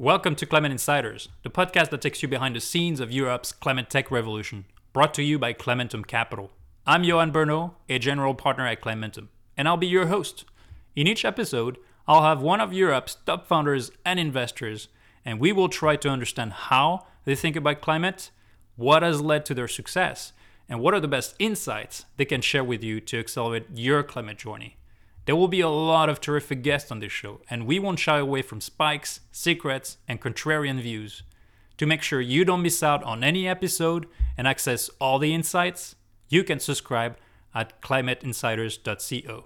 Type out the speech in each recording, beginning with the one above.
Welcome to Climate Insiders, the podcast that takes you behind the scenes of Europe's climate tech revolution, brought to you by Climentum Capital. I'm Johan Bernot, a general partner at Climentum, and I'll be your host. In each episode, I'll have one of Europe's top founders and investors, and we will try to understand how they think about climate, what has led to their success, and what are the best insights they can share with you to accelerate your climate journey. There will be a lot of terrific guests on this show, and we won't shy away from spikes, secrets, and contrarian views. To make sure you don't miss out on any episode and access all the insights, you can subscribe at climateinsiders.co.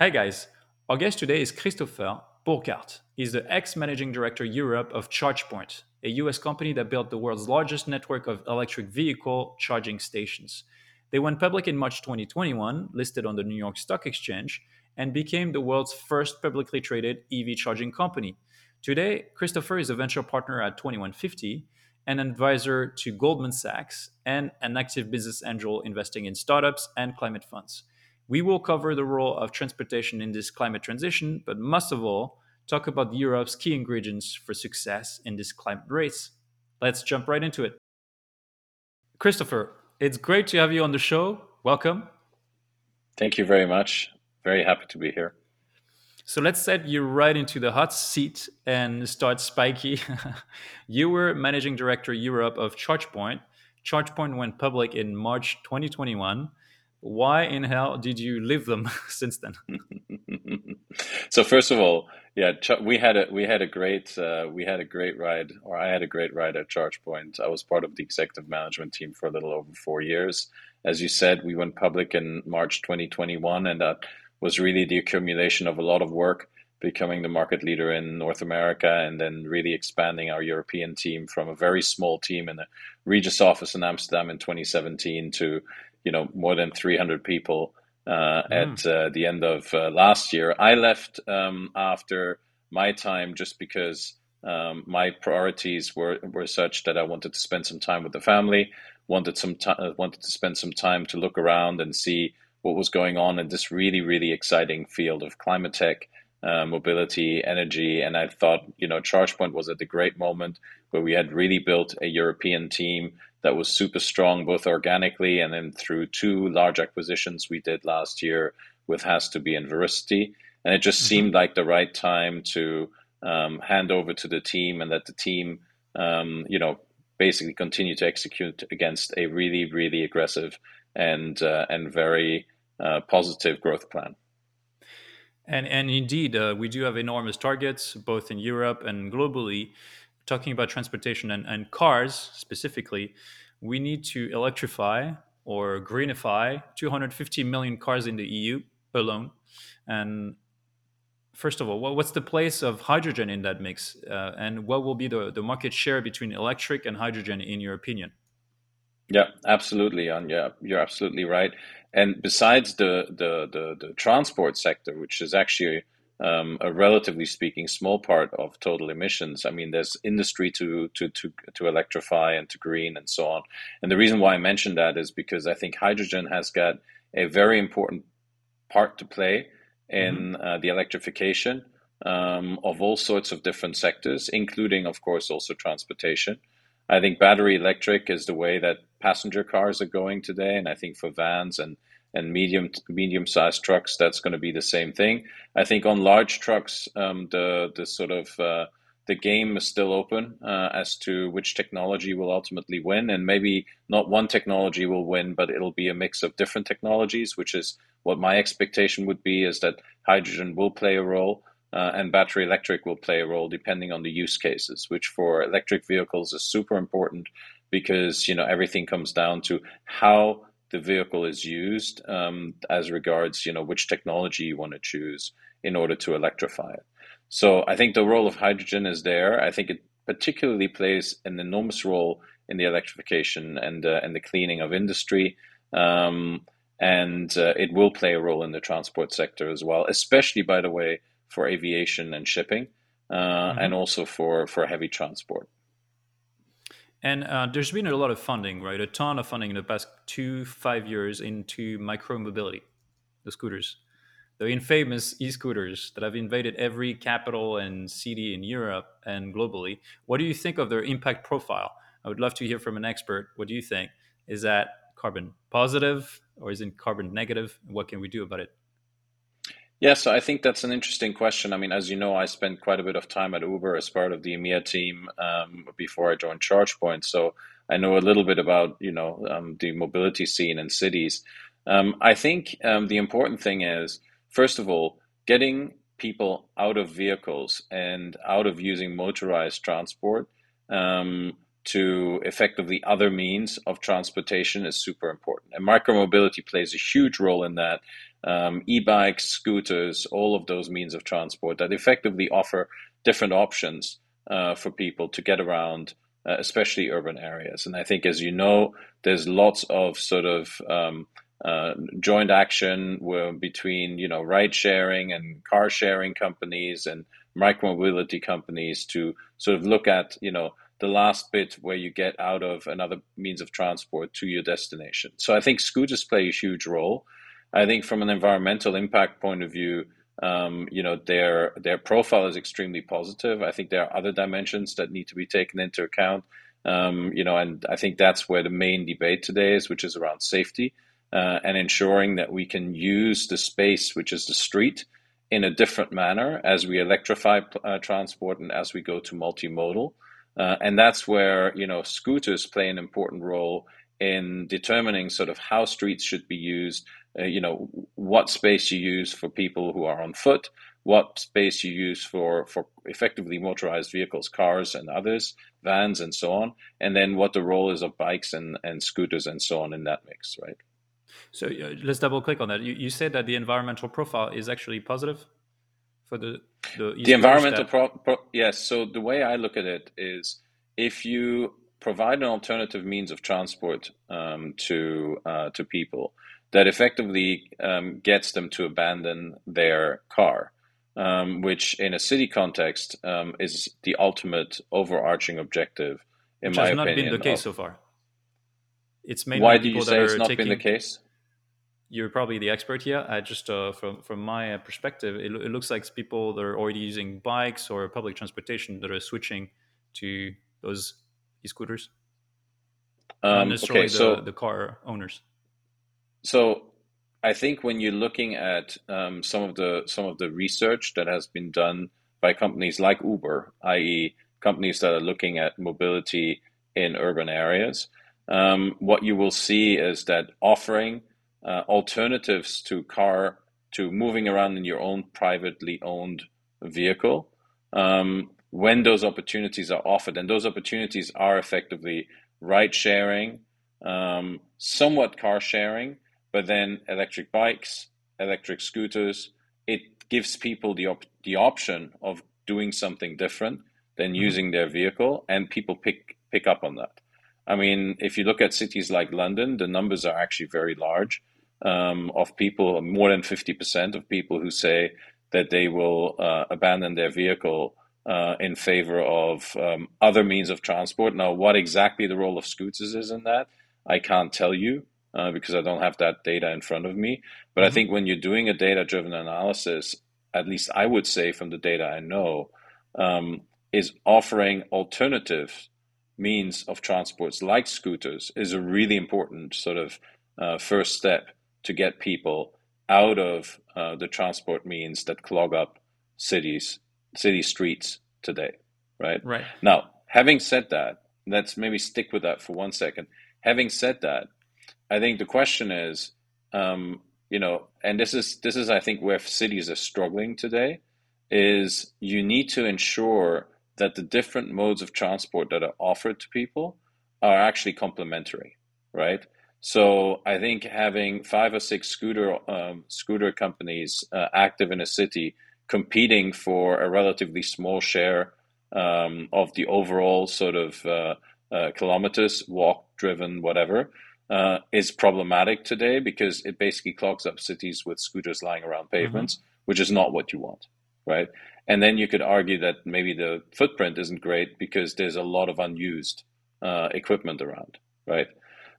Hey guys, our guest today is Christopher Burghardt. He's the ex managing director Europe of ChargePoint, a US company that built the world's largest network of electric vehicle charging stations. They went public in March 2021, listed on the New York Stock Exchange, and became the world's first publicly traded EV charging company. Today, Christopher is a venture partner at 2150, an advisor to Goldman Sachs, and an active business angel investing in startups and climate funds. We will cover the role of transportation in this climate transition, but most of all, talk about Europe's key ingredients for success in this climate race. Let's jump right into it. Christopher, it's great to have you on the show. Welcome. Thank you very much. Very happy to be here. So let's set you right into the hot seat and start spiky. you were managing director Europe of ChargePoint. ChargePoint went public in March 2021. Why in hell did you leave them since then? so first of all, yeah, we had a we had a great uh, we had a great ride, or I had a great ride at ChargePoint. I was part of the executive management team for a little over four years. As you said, we went public in March 2021, and that was really the accumulation of a lot of work, becoming the market leader in North America, and then really expanding our European team from a very small team in the Regus office in Amsterdam in 2017 to you know more than 300 people uh, mm. at uh, the end of uh, last year. I left um, after my time just because um, my priorities were, were such that I wanted to spend some time with the family, wanted some time, uh, wanted to spend some time to look around and see what was going on in this really really exciting field of climate tech. Uh, mobility, energy, and I thought, you know, ChargePoint was at a great moment where we had really built a European team that was super strong, both organically and then through two large acquisitions we did last year with Has to Be and ViriCiti. And it just mm-hmm. seemed like the right time to um, hand over to the team and let the team, um, you know, basically continue to execute against a really, really aggressive and uh, and very uh, positive growth plan. And and indeed, uh, we do have enormous targets both in Europe and globally talking about transportation and, and cars specifically, we need to electrify or greenify 250 million cars in the EU alone. And first of all, what's the place of hydrogen in that mix? Uh, and what will be the, the market share between electric and hydrogen, in your opinion? Yeah, absolutely. And yeah, you're absolutely right. And besides the, the, the, the transport sector, which is actually um, a relatively speaking small part of total emissions. I mean, there's industry to, to, to, to electrify and to green and so on. And the reason why I mentioned that is because I think hydrogen has got a very important part to play in mm-hmm. uh, the electrification um, of all sorts of different sectors, including, of course, also transportation. I think battery electric is the way that passenger cars are going today. And I think for vans and and medium medium sized trucks, that's going to be the same thing. I think on large trucks, um, the the sort of uh, the game is still open uh, as to which technology will ultimately win, and maybe not one technology will win, but it'll be a mix of different technologies, which is what my expectation would be is that hydrogen will play a role. Uh, and battery electric will play a role depending on the use cases, which for electric vehicles is super important because you know everything comes down to how the vehicle is used um, as regards you know which technology you want to choose in order to electrify it. So I think the role of hydrogen is there. I think it particularly plays an enormous role in the electrification and uh, and the cleaning of industry. Um, and uh, it will play a role in the transport sector as well, especially, by the way, for aviation and shipping, uh, mm-hmm. and also for, for heavy transport. And uh, there's been a lot of funding, right? A ton of funding in the past two, five years into micro mobility, the scooters. the infamous e-scooters that have invaded every capital and city in Europe and globally. What do you think of their impact profile? I would love to hear from an expert. What do you think? Is that carbon positive or is it carbon negative? What can we do about it? Yeah, so I think that's an interesting question. I mean, as you know, I spent quite a bit of time at Uber as part of the EMEA team um, before I joined ChargePoint. So I know a little bit about you know um, the mobility scene in cities. Um, I think um, the important thing is, first of all, getting people out of vehicles and out of using motorized transport um, to effectively other means of transportation is super important. And micromobility plays a huge role in that. Um, e-bikes, scooters, all of those means of transport that effectively offer different options uh, for people to get around, uh, especially urban areas. And I think, as you know, there's lots of sort of um, uh, joint action between you know ride sharing and car sharing companies and micromobility companies to sort of look at you know the last bit where you get out of another means of transport to your destination. So I think scooters play a huge role. I think from an environmental impact point of view, um, you know their their profile is extremely positive. I think there are other dimensions that need to be taken into account. Um, you know, and I think that's where the main debate today is, which is around safety uh, and ensuring that we can use the space, which is the street, in a different manner as we electrify uh, transport and as we go to multimodal. Uh, and that's where you know scooters play an important role in determining sort of how streets should be used. Uh, you know what space you use for people who are on foot, what space you use for for effectively motorized vehicles, cars and others, vans and so on, and then what the role is of bikes and and scooters and so on in that mix, right? So uh, let's double click on that. You, you said that the environmental profile is actually positive for the the, the environmental pro, pro, yes. So the way I look at it is, if you provide an alternative means of transport um, to uh, to people that effectively um, gets them to abandon their car, um, which in a city context um, is the ultimate overarching objective. In which my has not opinion, been the case of, so far. It's mainly why do you say it's not taking, been the case? You're probably the expert here. I just uh, from from my perspective, it, it, looks like people that are already using bikes or public transportation that are switching to those e-scooters, um, necessarily okay, so, the, the car owners. So, I think when you're looking at um, some of the some of the research that has been done by companies like Uber, i.e., companies that are looking at mobility in urban areas, um, what you will see is that offering uh, alternatives to car to moving around in your own privately owned vehicle um, when those opportunities are offered. And those opportunities are effectively ride sharing um, somewhat car sharing but then electric bikes electric scooters. It gives people the, op- the option of doing something different than mm-hmm. using their vehicle and people pick pick up on that. I mean, if you look at cities like London, the numbers are actually very large um, of people, more than 50% of people who say that they will uh, abandon their vehicle uh, in favor of um, other means of transport. Now, what exactly the role of scooters is in that, I can't tell you uh, because I don't have that data in front of me. But mm-hmm. I think when you're doing a data driven analysis, at least I would say from the data I know, um, is offering alternative means of transports like scooters is a really important sort of uh, first step to get people out of uh, the transport means that clog up cities, city streets today, right? Right. Now, having said that, let's maybe stick with that for one second. Having said that, I think the question is, um, you know, and this is this is I think where cities are struggling today, is you need to ensure that the different modes of transport that are offered to people are actually complementary, right? So I think having five or six scooter um, scooter companies uh, active in a city competing for a relatively small share um, of the overall sort of uh, uh, kilometers walk driven whatever uh, is problematic today because it basically clogs up cities with scooters lying around mm-hmm. pavements, mm-hmm. which is not what you want, right? And then you could argue that maybe the footprint isn't great because there's a lot of unused uh, equipment around, right?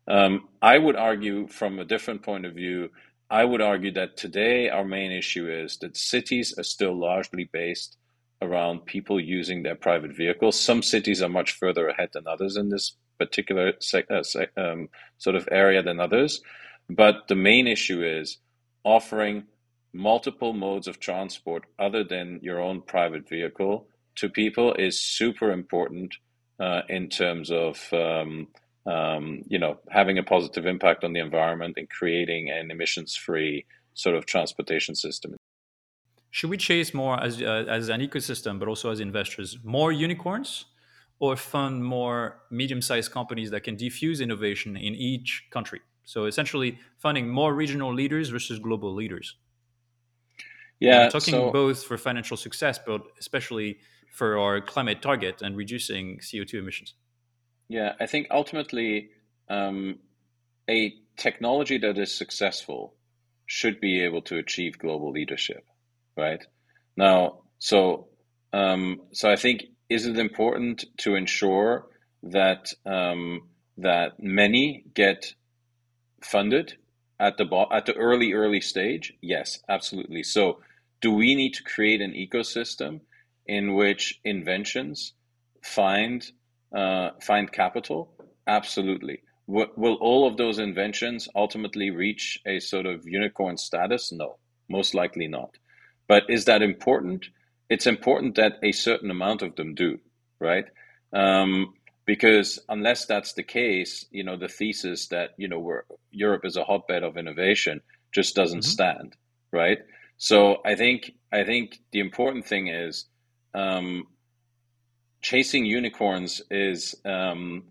Um, I would argue from a different point of view. I would argue that today our main issue is that cities are still largely based around people using their private vehicles. Some cities are much further ahead than others in this particular uh, um, sort of area than others. But the main issue is offering multiple modes of transport other than your own private vehicle to people is super important uh, in terms of um, um, you know having a positive impact on the environment and creating an emissions-free sort of transportation system. Should we chase more as uh, as an ecosystem, but also as investors, more unicorns, or fund more medium-sized companies that can diffuse innovation in each country? So essentially, funding more regional leaders versus global leaders. Yeah, I'm talking so, both for financial success, but especially for our climate target and reducing CO2 emissions. Yeah, I think ultimately um, a technology that is successful should be able to achieve global leadership, right? Now, so um, so I think is it important to ensure that um, that many get funded at the at the early early stage? Yes, absolutely. So, do we need to create an ecosystem in which inventions find uh, find capital? Absolutely. W- will all of those inventions ultimately reach a sort of unicorn status? No, most likely not. But is that important? It's important that a certain amount of them do, right? Um, because unless that's the case, you know, the thesis that you know we're, Europe is a hotbed of innovation just doesn't mm-hmm. stand, right? So I think I think the important thing is um, chasing unicorns is um,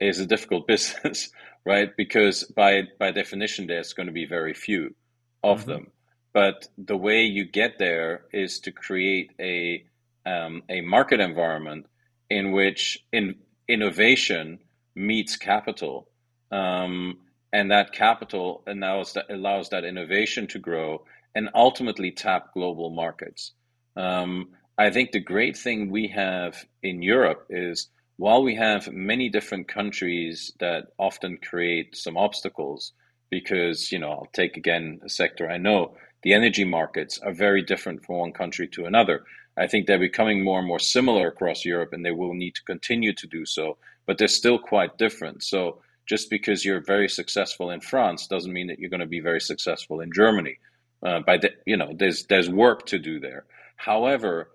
is a difficult business, right? Because by by definition, there's going to be very few of mm-hmm. them. But the way you get there is to create a um, a market environment in which in innovation meets capital, um, and that capital allows that allows that innovation to grow and ultimately tap global markets. Um, I think the great thing we have in Europe is while we have many different countries that often create some obstacles, because, you know, I'll take again a sector I know, the energy markets are very different from one country to another. I think they're becoming more and more similar across Europe and they will need to continue to do so, but they're still quite different. So just because you're very successful in France doesn't mean that you're going to be very successful in Germany. Uh, by the, you know, there's there's work to do there. However,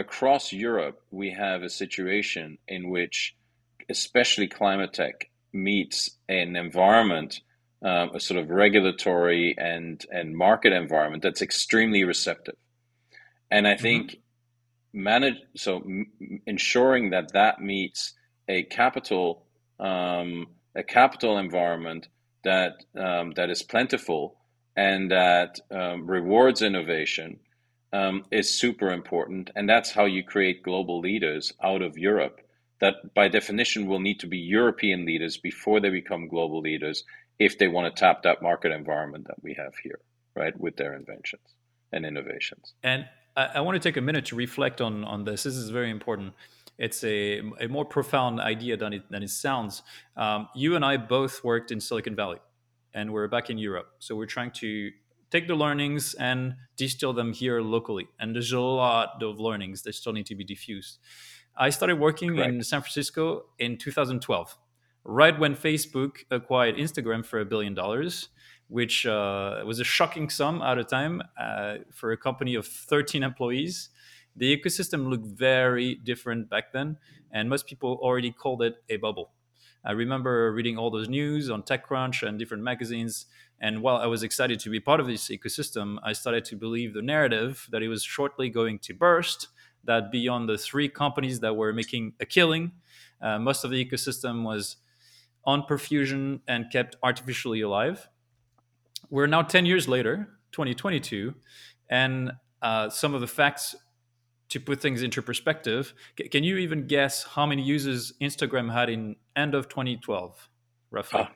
across Europe, we have a situation in which, especially climate tech, meets an environment, um, a sort of regulatory and, and market environment that's extremely receptive. And I think mm-hmm. manage so m- ensuring that that meets a capital um, a capital environment that um, that is plentiful and that um, rewards innovation um, is super important. And that's how you create global leaders out of Europe that by definition will need to be European leaders before they become global leaders if they want to tap that market environment that we have here, right, with their inventions and innovations. And I, I want to take a minute to reflect on, on this. This is very important. It's a, a more profound idea than it, than it sounds. Um, you and I both worked in Silicon Valley and we're back in Europe. So we're trying to take the learnings and distill them here locally. And there's a lot of learnings that still need to be diffused. I started working Correct. in San Francisco in 2012, right when Facebook acquired Instagram for a billion dollars, which uh, was a shocking sum at a time uh, for a company of 13 employees. The ecosystem looked very different back then, and most people already called it a bubble. I remember reading all those news on TechCrunch and different magazines and while I was excited to be part of this ecosystem, I started to believe the narrative that it was shortly going to burst, that beyond the three companies that were making a killing, uh, most of the ecosystem was on perfusion and kept artificially alive. We're now 10 years later, 2022, and uh, some of the facts to put things into perspective. Can you even guess how many users Instagram had in end of 2012, roughly? Ah,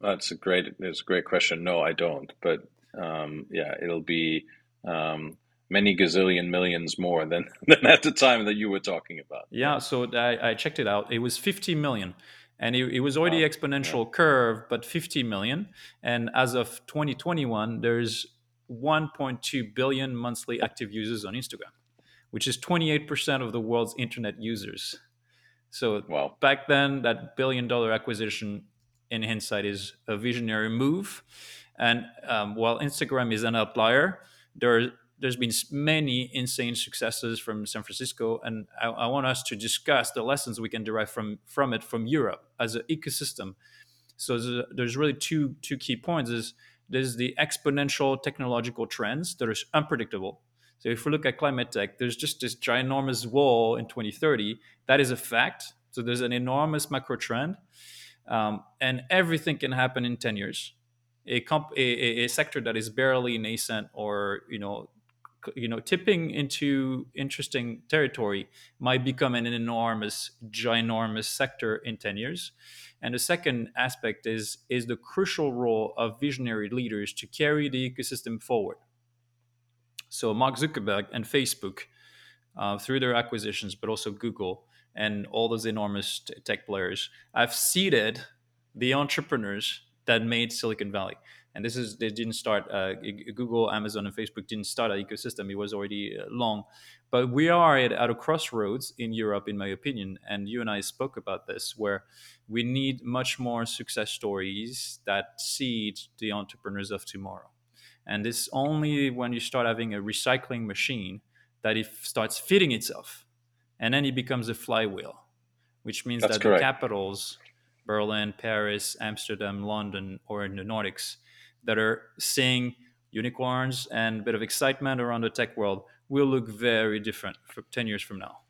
that's a great. It's a great question. No, I don't. But um, yeah, it'll be um, many gazillion millions more than than at the time that you were talking about. Yeah. So I, I checked it out. It was 50 million, and it, it was already exponential yeah. curve, but 50 million. And as of 2021, there's 1.2 billion monthly active users on Instagram, which is 28% of the world's internet users. So wow. back then, that billion dollar acquisition in hindsight is a visionary move. And um, while Instagram is an outlier, there there's been many insane successes from San Francisco, and I, I, want us to discuss the lessons we can derive from from it from Europe as an ecosystem. So there's, there's really two two key points: is there's the exponential technological trends that are unpredictable. So if we look at climate tech, there's just this ginormous wall in 2030. That is a fact. So there's an enormous macro trend, um, and everything can happen in 10 years. A, comp- a, a, sector that is barely nascent or you know you know tipping into interesting territory might become an enormous ginormous sector in 10 years and the second aspect is is the crucial role of visionary leaders to carry the ecosystem forward so mark zuckerberg and facebook uh, through their acquisitions but also google and all those enormous t- tech players have seeded the entrepreneurs that made silicon valley. And this is they didn't start uh, google amazon and facebook didn't start an ecosystem. It was already uh, long. But we are at, at a crossroads in europe in my opinion. And you and i spoke about this where we need much more success stories that seed the entrepreneurs of tomorrow and it's only when you start having a recycling machine that it starts feeding itself and then it becomes a flywheel which means That's that correct. the capitals berlin paris amsterdam london or in the nordics that are seeing unicorns and a bit of excitement around the tech world will look very different for 10 years from now.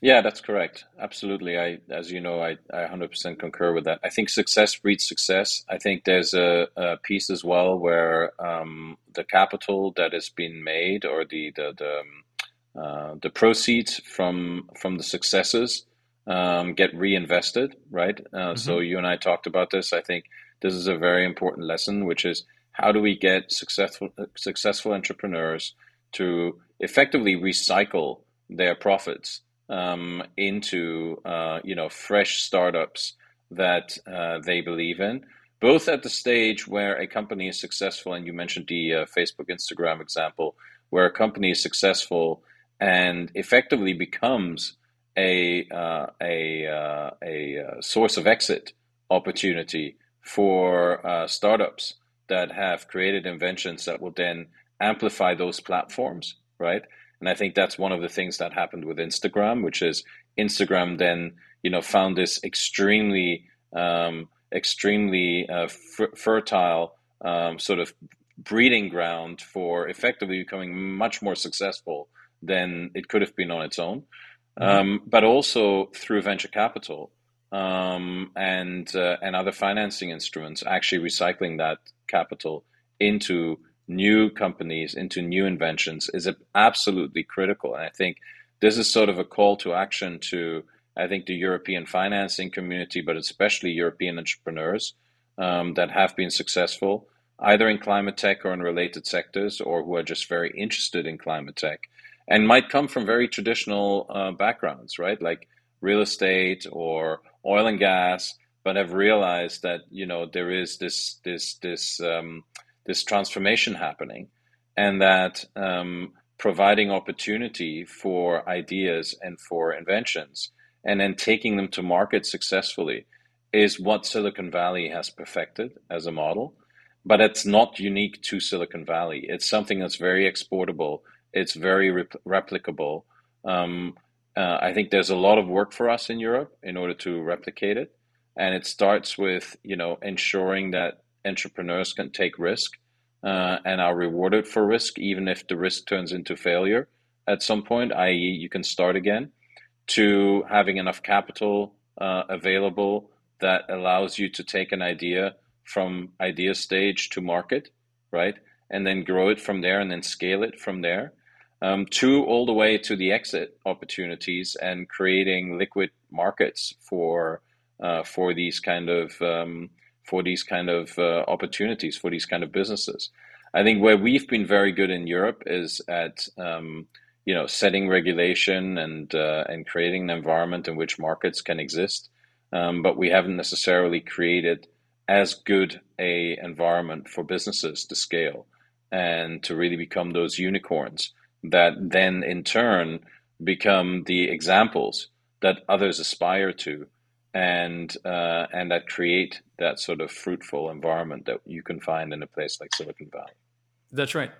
Yeah, that's correct. Absolutely. I, as you know, I, I 100% concur with that. I think success breeds success. I think there's a, a piece as well where um, the capital that has been made or the, the, the, um, uh, the proceeds from, from the successes um, get reinvested, right? Uh, mm-hmm. So you and I talked about this. I think this is a very important lesson, which is how do we get successful successful entrepreneurs to effectively recycle their profits um, into uh, you know fresh startups that uh, they believe in, both at the stage where a company is successful, and you mentioned the uh, Facebook, Instagram example, where a company is successful and effectively becomes a uh, a uh, a uh, source of exit opportunity for startups that have created inventions that will then amplify those platforms, right? And I think that's one of the things that happened with Instagram, which is Instagram then, you know, found this extremely, um, extremely uh, f- fertile um, sort of breeding ground for effectively becoming much more successful than it could have been on its own. Mm-hmm. Um, but also through venture capital, um, and uh, and other financing instruments, actually recycling that capital into new companies, into new inventions is absolutely critical. And I think this is sort of a call to action to I think the European financing community, but especially European entrepreneurs um, that have been successful either in climate tech or in related sectors, or who are just very interested in climate tech, and might come from very traditional uh, backgrounds, right? Like real estate or oil and gas, but have realized that you know there is this this this um, this transformation happening, and that um, providing opportunity for ideas and for inventions, and then taking them to market successfully, is what Silicon Valley has perfected as a model. But it's not unique to Silicon Valley. It's something that's very exportable. It's very rep- replicable. Um, uh, I think there's a lot of work for us in Europe in order to replicate it, and it starts with you know ensuring that entrepreneurs can take risk uh, and are rewarded for risk, even if the risk turns into failure at some point, i.e., you can start again. To having enough capital uh, available that allows you to take an idea from idea stage to market, right, and then grow it from there, and then scale it from there um, to all the way to the exit opportunities and creating liquid markets for uh, for these kind of um, for these kind of uh, opportunities for these kind of businesses. I think where we've been very good in Europe is at um, you know setting regulation and uh, and creating an environment in which markets can exist. um, but we haven't necessarily created as good a environment for businesses to scale and to really become those unicorns that then in turn become the examples that others aspire to and uh, and that create that sort of fruitful environment that you can find in a place like Silicon Valley. That's right.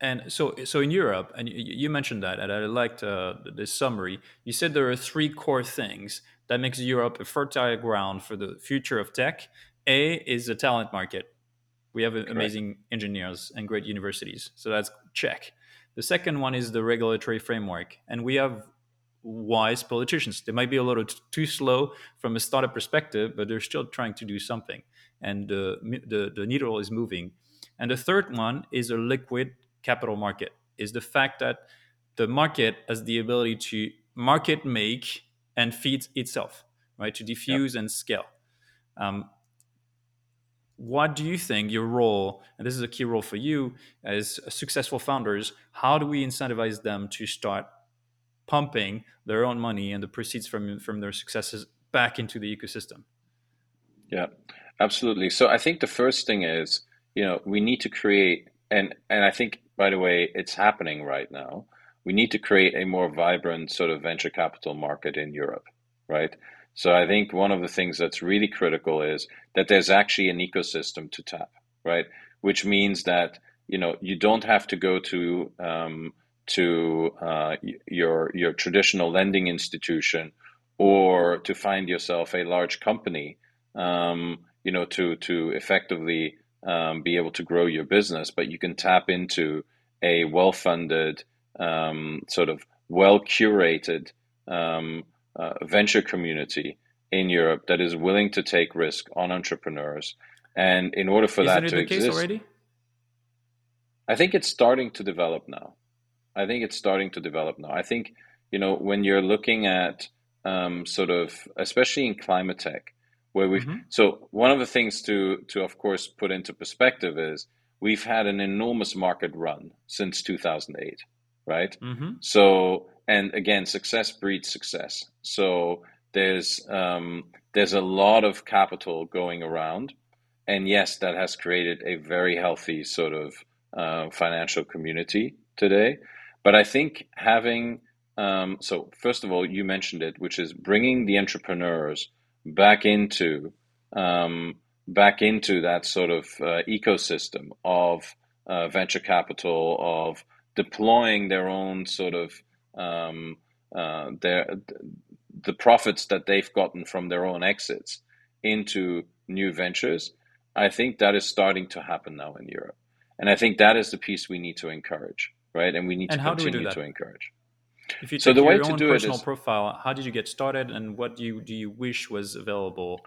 And so, so in Europe, and you mentioned that, and I liked uh, this summary. You said there are three core things that makes Europe a fertile ground for the future of tech. A is the talent market. We have Correct. amazing engineers and great universities, so that's check. The second one is the regulatory framework, and we have wise politicians. They might be a little t- too slow from a startup perspective, but they're still trying to do something, and uh, the the needle is moving. And the third one is a liquid capital market. Is the fact that the market has the ability to market make and feed itself, right? To diffuse yep. and scale. Um, what do you think your role, and this is a key role for you as successful founders, how do we incentivize them to start pumping their own money and the proceeds from from their successes back into the ecosystem. Yeah, absolutely. So I think the first thing is, you know, we need to create and and I think by the way, it's happening right now. We need to create a more vibrant sort of venture capital market in Europe, right? So I think one of the things that's really critical is that there's actually an ecosystem to tap, right? Which means that you know you don't have to go to um, to uh, your your traditional lending institution or to find yourself a large company um, you know to to effectively um, be able to grow your business. But you can tap into a well-funded um, sort of well curated um, uh, venture community in Europe that is willing to take risk on entrepreneurs. And in order for Isn't that to exist I think it's starting to develop now I think it's starting to develop now. I think, you know, when you're looking at um, sort of, especially in climate tech, where we've, mm-hmm. so one of the things to, to of course put into perspective is we've had an enormous market run since 2008, right? Mm-hmm. So, and again, success breeds success. So there's, um, there's a lot of capital going around. And yes, that has created a very healthy sort of uh, financial community today. But I think having um, so first of all, you mentioned it, which is bringing the entrepreneurs back into um, back into that sort of uh, ecosystem of uh, venture capital, of deploying their own sort of um, uh, their the profits that they've gotten from their own exits into new ventures. I think that is starting to happen now in Europe, and I think that is the piece we need to encourage right? And we need and to continue to encourage. If you so the way your to own do personal it is, profile, how did you get started, and what do you do you wish was available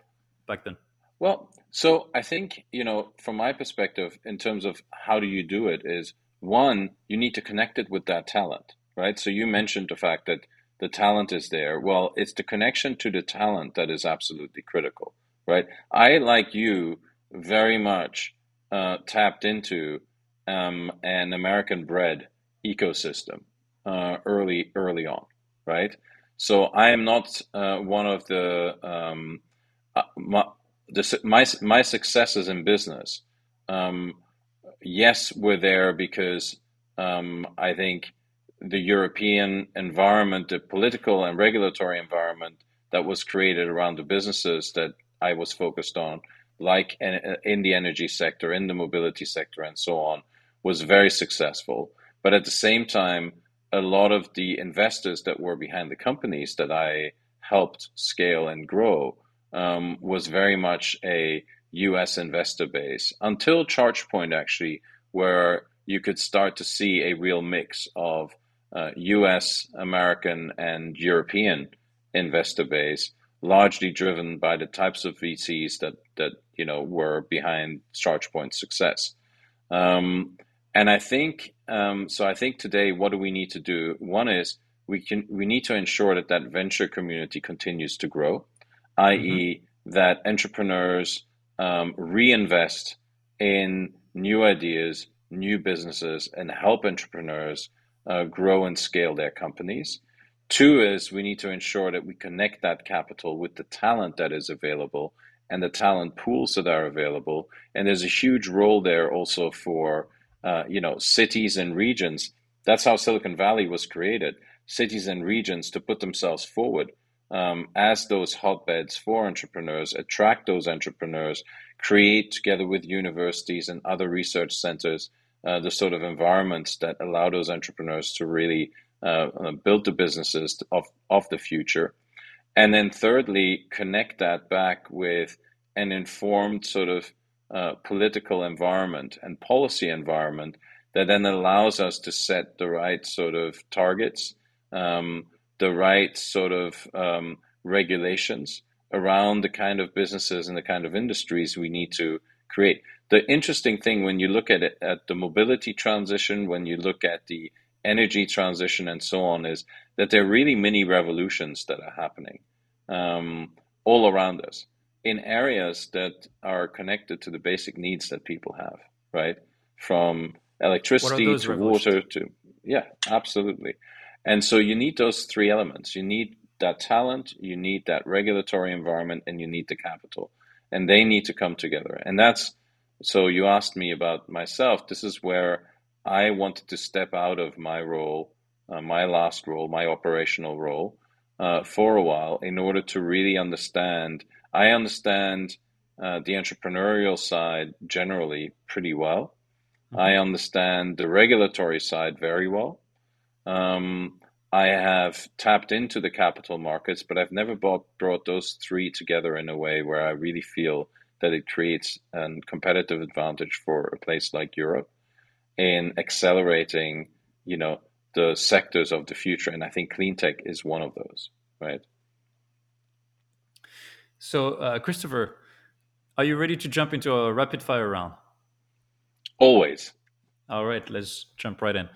back then? Well, so I think you know, from my perspective, in terms of how do you do it, is one you need to connect it with that talent, right? So you mentioned the fact that the talent is there. Well, it's the connection to the talent that is absolutely critical, right? I, like you, very much uh, tapped into um, an American bred ecosystem uh, early early on, right? So I am not uh, one of the um, uh, my, the, my my successes in business. Um, yes, were there because um, I think the European environment, the political and regulatory environment that was created around the businesses that I was focused on, like in, in the energy sector, in the mobility sector, and so on, was very successful. But at the same time, a lot of the investors that were behind the companies that I helped scale and grow um, was very much a US investor base until ChargePoint, actually, where you could start to see a real mix of uh, US, American, and European investor base, largely driven by the types of VCs that, that you know were behind ChargePoint's success. Um, and I think um, so. I think today, what do we need to do? One is we can we need to ensure that that venture community continues to grow, i.e., mm-hmm. that entrepreneurs um, reinvest in new ideas, new businesses, and help entrepreneurs uh, grow and scale their companies. Two is we need to ensure that we connect that capital with the talent that is available and the talent pools that are available. And there's a huge role there also for uh, you know cities and regions. That's how Silicon Valley was created. Cities and regions to put themselves forward um, as those hotbeds for entrepreneurs, attract those entrepreneurs, create together with universities and other research centers uh, the sort of environments that allow those entrepreneurs to really uh, uh, build the businesses of, of the future. And then thirdly, connect that back with an informed sort of uh, political environment and policy environment that then allows us to set the right sort of targets, um, the right sort of um, regulations around the kind of businesses and the kind of industries we need to create. The interesting thing when you look at it at the mobility transition, when you look at the energy transition and so on, is that there are really mini revolutions that are happening um, all around us in areas that are connected to the basic needs that people have, right? From electricity to water to yeah, absolutely. And so you need those three elements. You need that talent, you need that regulatory environment, and you need the capital. And they need to come together. And that's so you asked me about myself. This is where I wanted to step out of my role, uh, my last role, my operational role, uh, for a while in order to really understand. I understand uh, the entrepreneurial side generally pretty well. Mm-hmm. I understand the regulatory side very well. Um, I have tapped into the capital markets, but I've never bought, brought those three together in a way where I really feel that it creates a competitive advantage for a place like Europe in accelerating, you know, the sectors of the future. And I think clean tech is one of those, right? So, uh, Christopher, are you ready to jump into a rapid fire round? Always. All right, let's jump right in.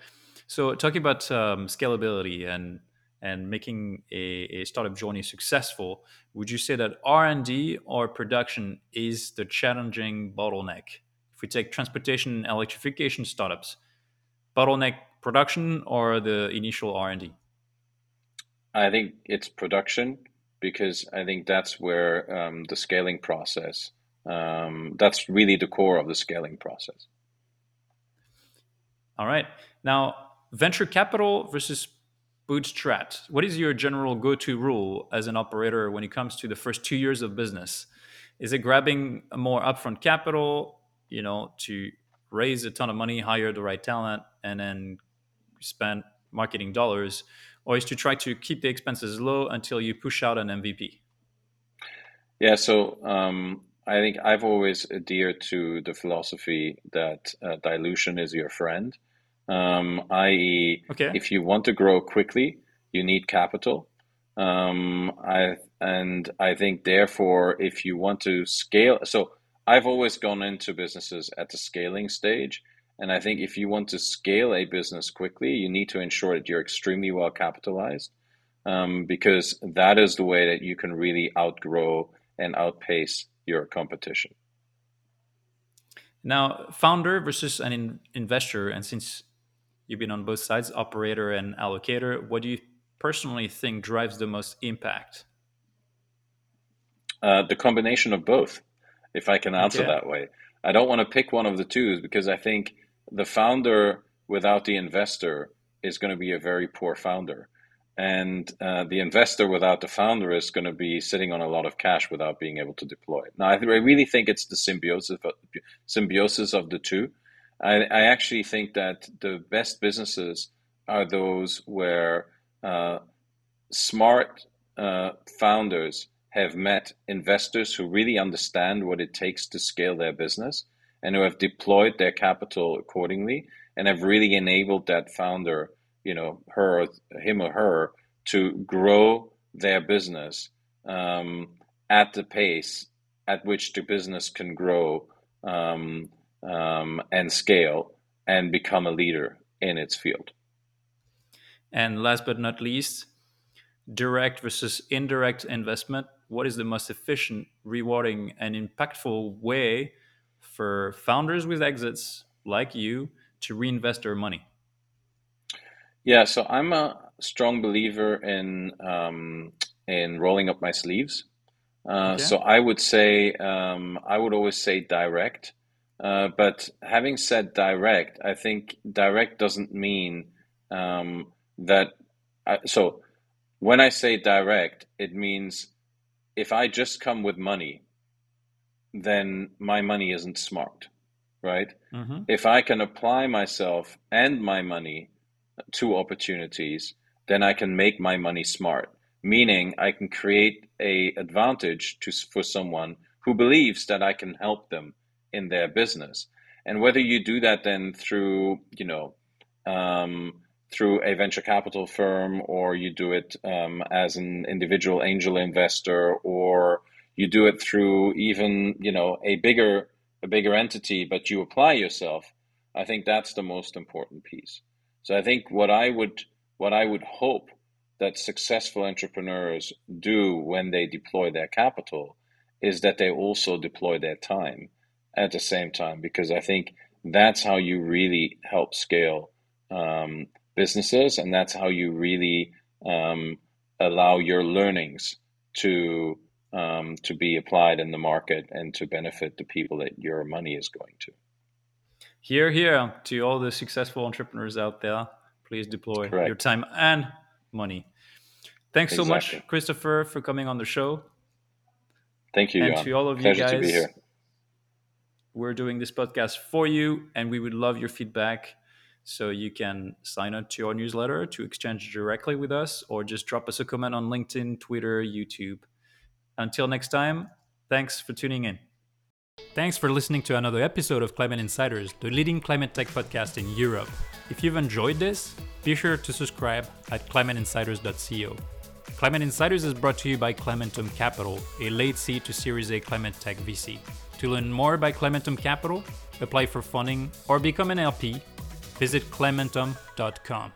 So, talking about um, scalability and and making a, a, startup journey successful, would you say that R and D or production is the challenging bottleneck? If we take transportation and electrification startups, bottleneck production or the initial R and D? I think it's production because I think that's where um, the scaling process. Um, that's really the core of the scaling process. All right. Now, venture capital versus bootstrap. What is your general go-to rule as an operator when it comes to the first two years of business? Is it grabbing more upfront capital, you know, to raise a ton of money, hire the right talent, and then spend marketing dollars, or is to try to keep the expenses low until you push out an MVP? Yeah, so um, I think I've always adhered to the philosophy that uh, dilution is your friend um, i.e., okay. if you want to grow quickly, you need capital. Um, I and I think therefore, if you want to scale, so I've always gone into businesses at the scaling stage, and I think if you want to scale a business quickly, you need to ensure that you're extremely well capitalized, um, because that is the way that you can really outgrow and outpace your competition. Now, founder versus an in- investor, and since You've been on both sides, operator and allocator. What do you personally think drives the most impact? Uh, the combination of both, if I can answer that way. I don't want to pick one of the two because I think the founder without the investor is going to be a very poor founder. And uh, the investor without the founder is going to be sitting on a lot of cash without being able to deploy it. Now, I really think it's the symbiosis of, symbiosis of the two. I, I actually think that the best businesses are those where uh, smart uh, founders have met investors who really understand what it takes to scale their business and who have deployed their capital accordingly and have really enabled that founder, you know, her, or him or her, to grow their business um, at the pace at which the business can grow um, um, and scale and become a leader in its field. And last but not least, direct versus indirect investment. What is the most efficient, rewarding, and impactful way for founders with exits like you to reinvest their money? Yeah, so I'm a strong believer in um, in rolling up my sleeves. Uh, Okay. so I would say um, I would always say direct. Uh, but having said direct, I think direct doesn't mean um, that. I, so when I say direct, it means if I just come with money, then my money isn't smart, right? hmm If I can apply myself and my money to opportunities, then I can make my money smart. Meaning, I can create a advantage to for someone who believes that I can help them in their business. And whether you do that then through, you know, um, through a venture capital firm, or you do it um, as an individual angel investor, or you do it through even, you know, a bigger a bigger entity, but you apply yourself. I think that's the most important piece. So I think what I would what I would hope that successful entrepreneurs do when they deploy their capital is that they also deploy their time at the same time because I think that's how you really help scale um, businesses and that's how you really um, allow your learnings to um, to be applied in the market and to benefit the people that your money is going to. Here, here to all the successful entrepreneurs out there, please deploy Correct. your time and money. Thanks so much, Christopher, for coming on the show. Thank you, and Jan. to all of Pleasure you to be guys, here. we're doing this podcast for you, and we would love your feedback. So you can sign up to our newsletter to exchange directly with us, or just drop us a comment on LinkedIn, Twitter, YouTube. Until next time, thanks for tuning in. Thanks for listening to another episode of Climate Insiders, the leading climate tech podcast in Europe. If you've enjoyed this, be sure to subscribe at climateinsiders.co. Climate Insiders is brought to you by Climentum Capital, a late seed to Series A climate tech VC. To learn more about Climentum Capital, apply for funding, or become an LP, visit climentum.com.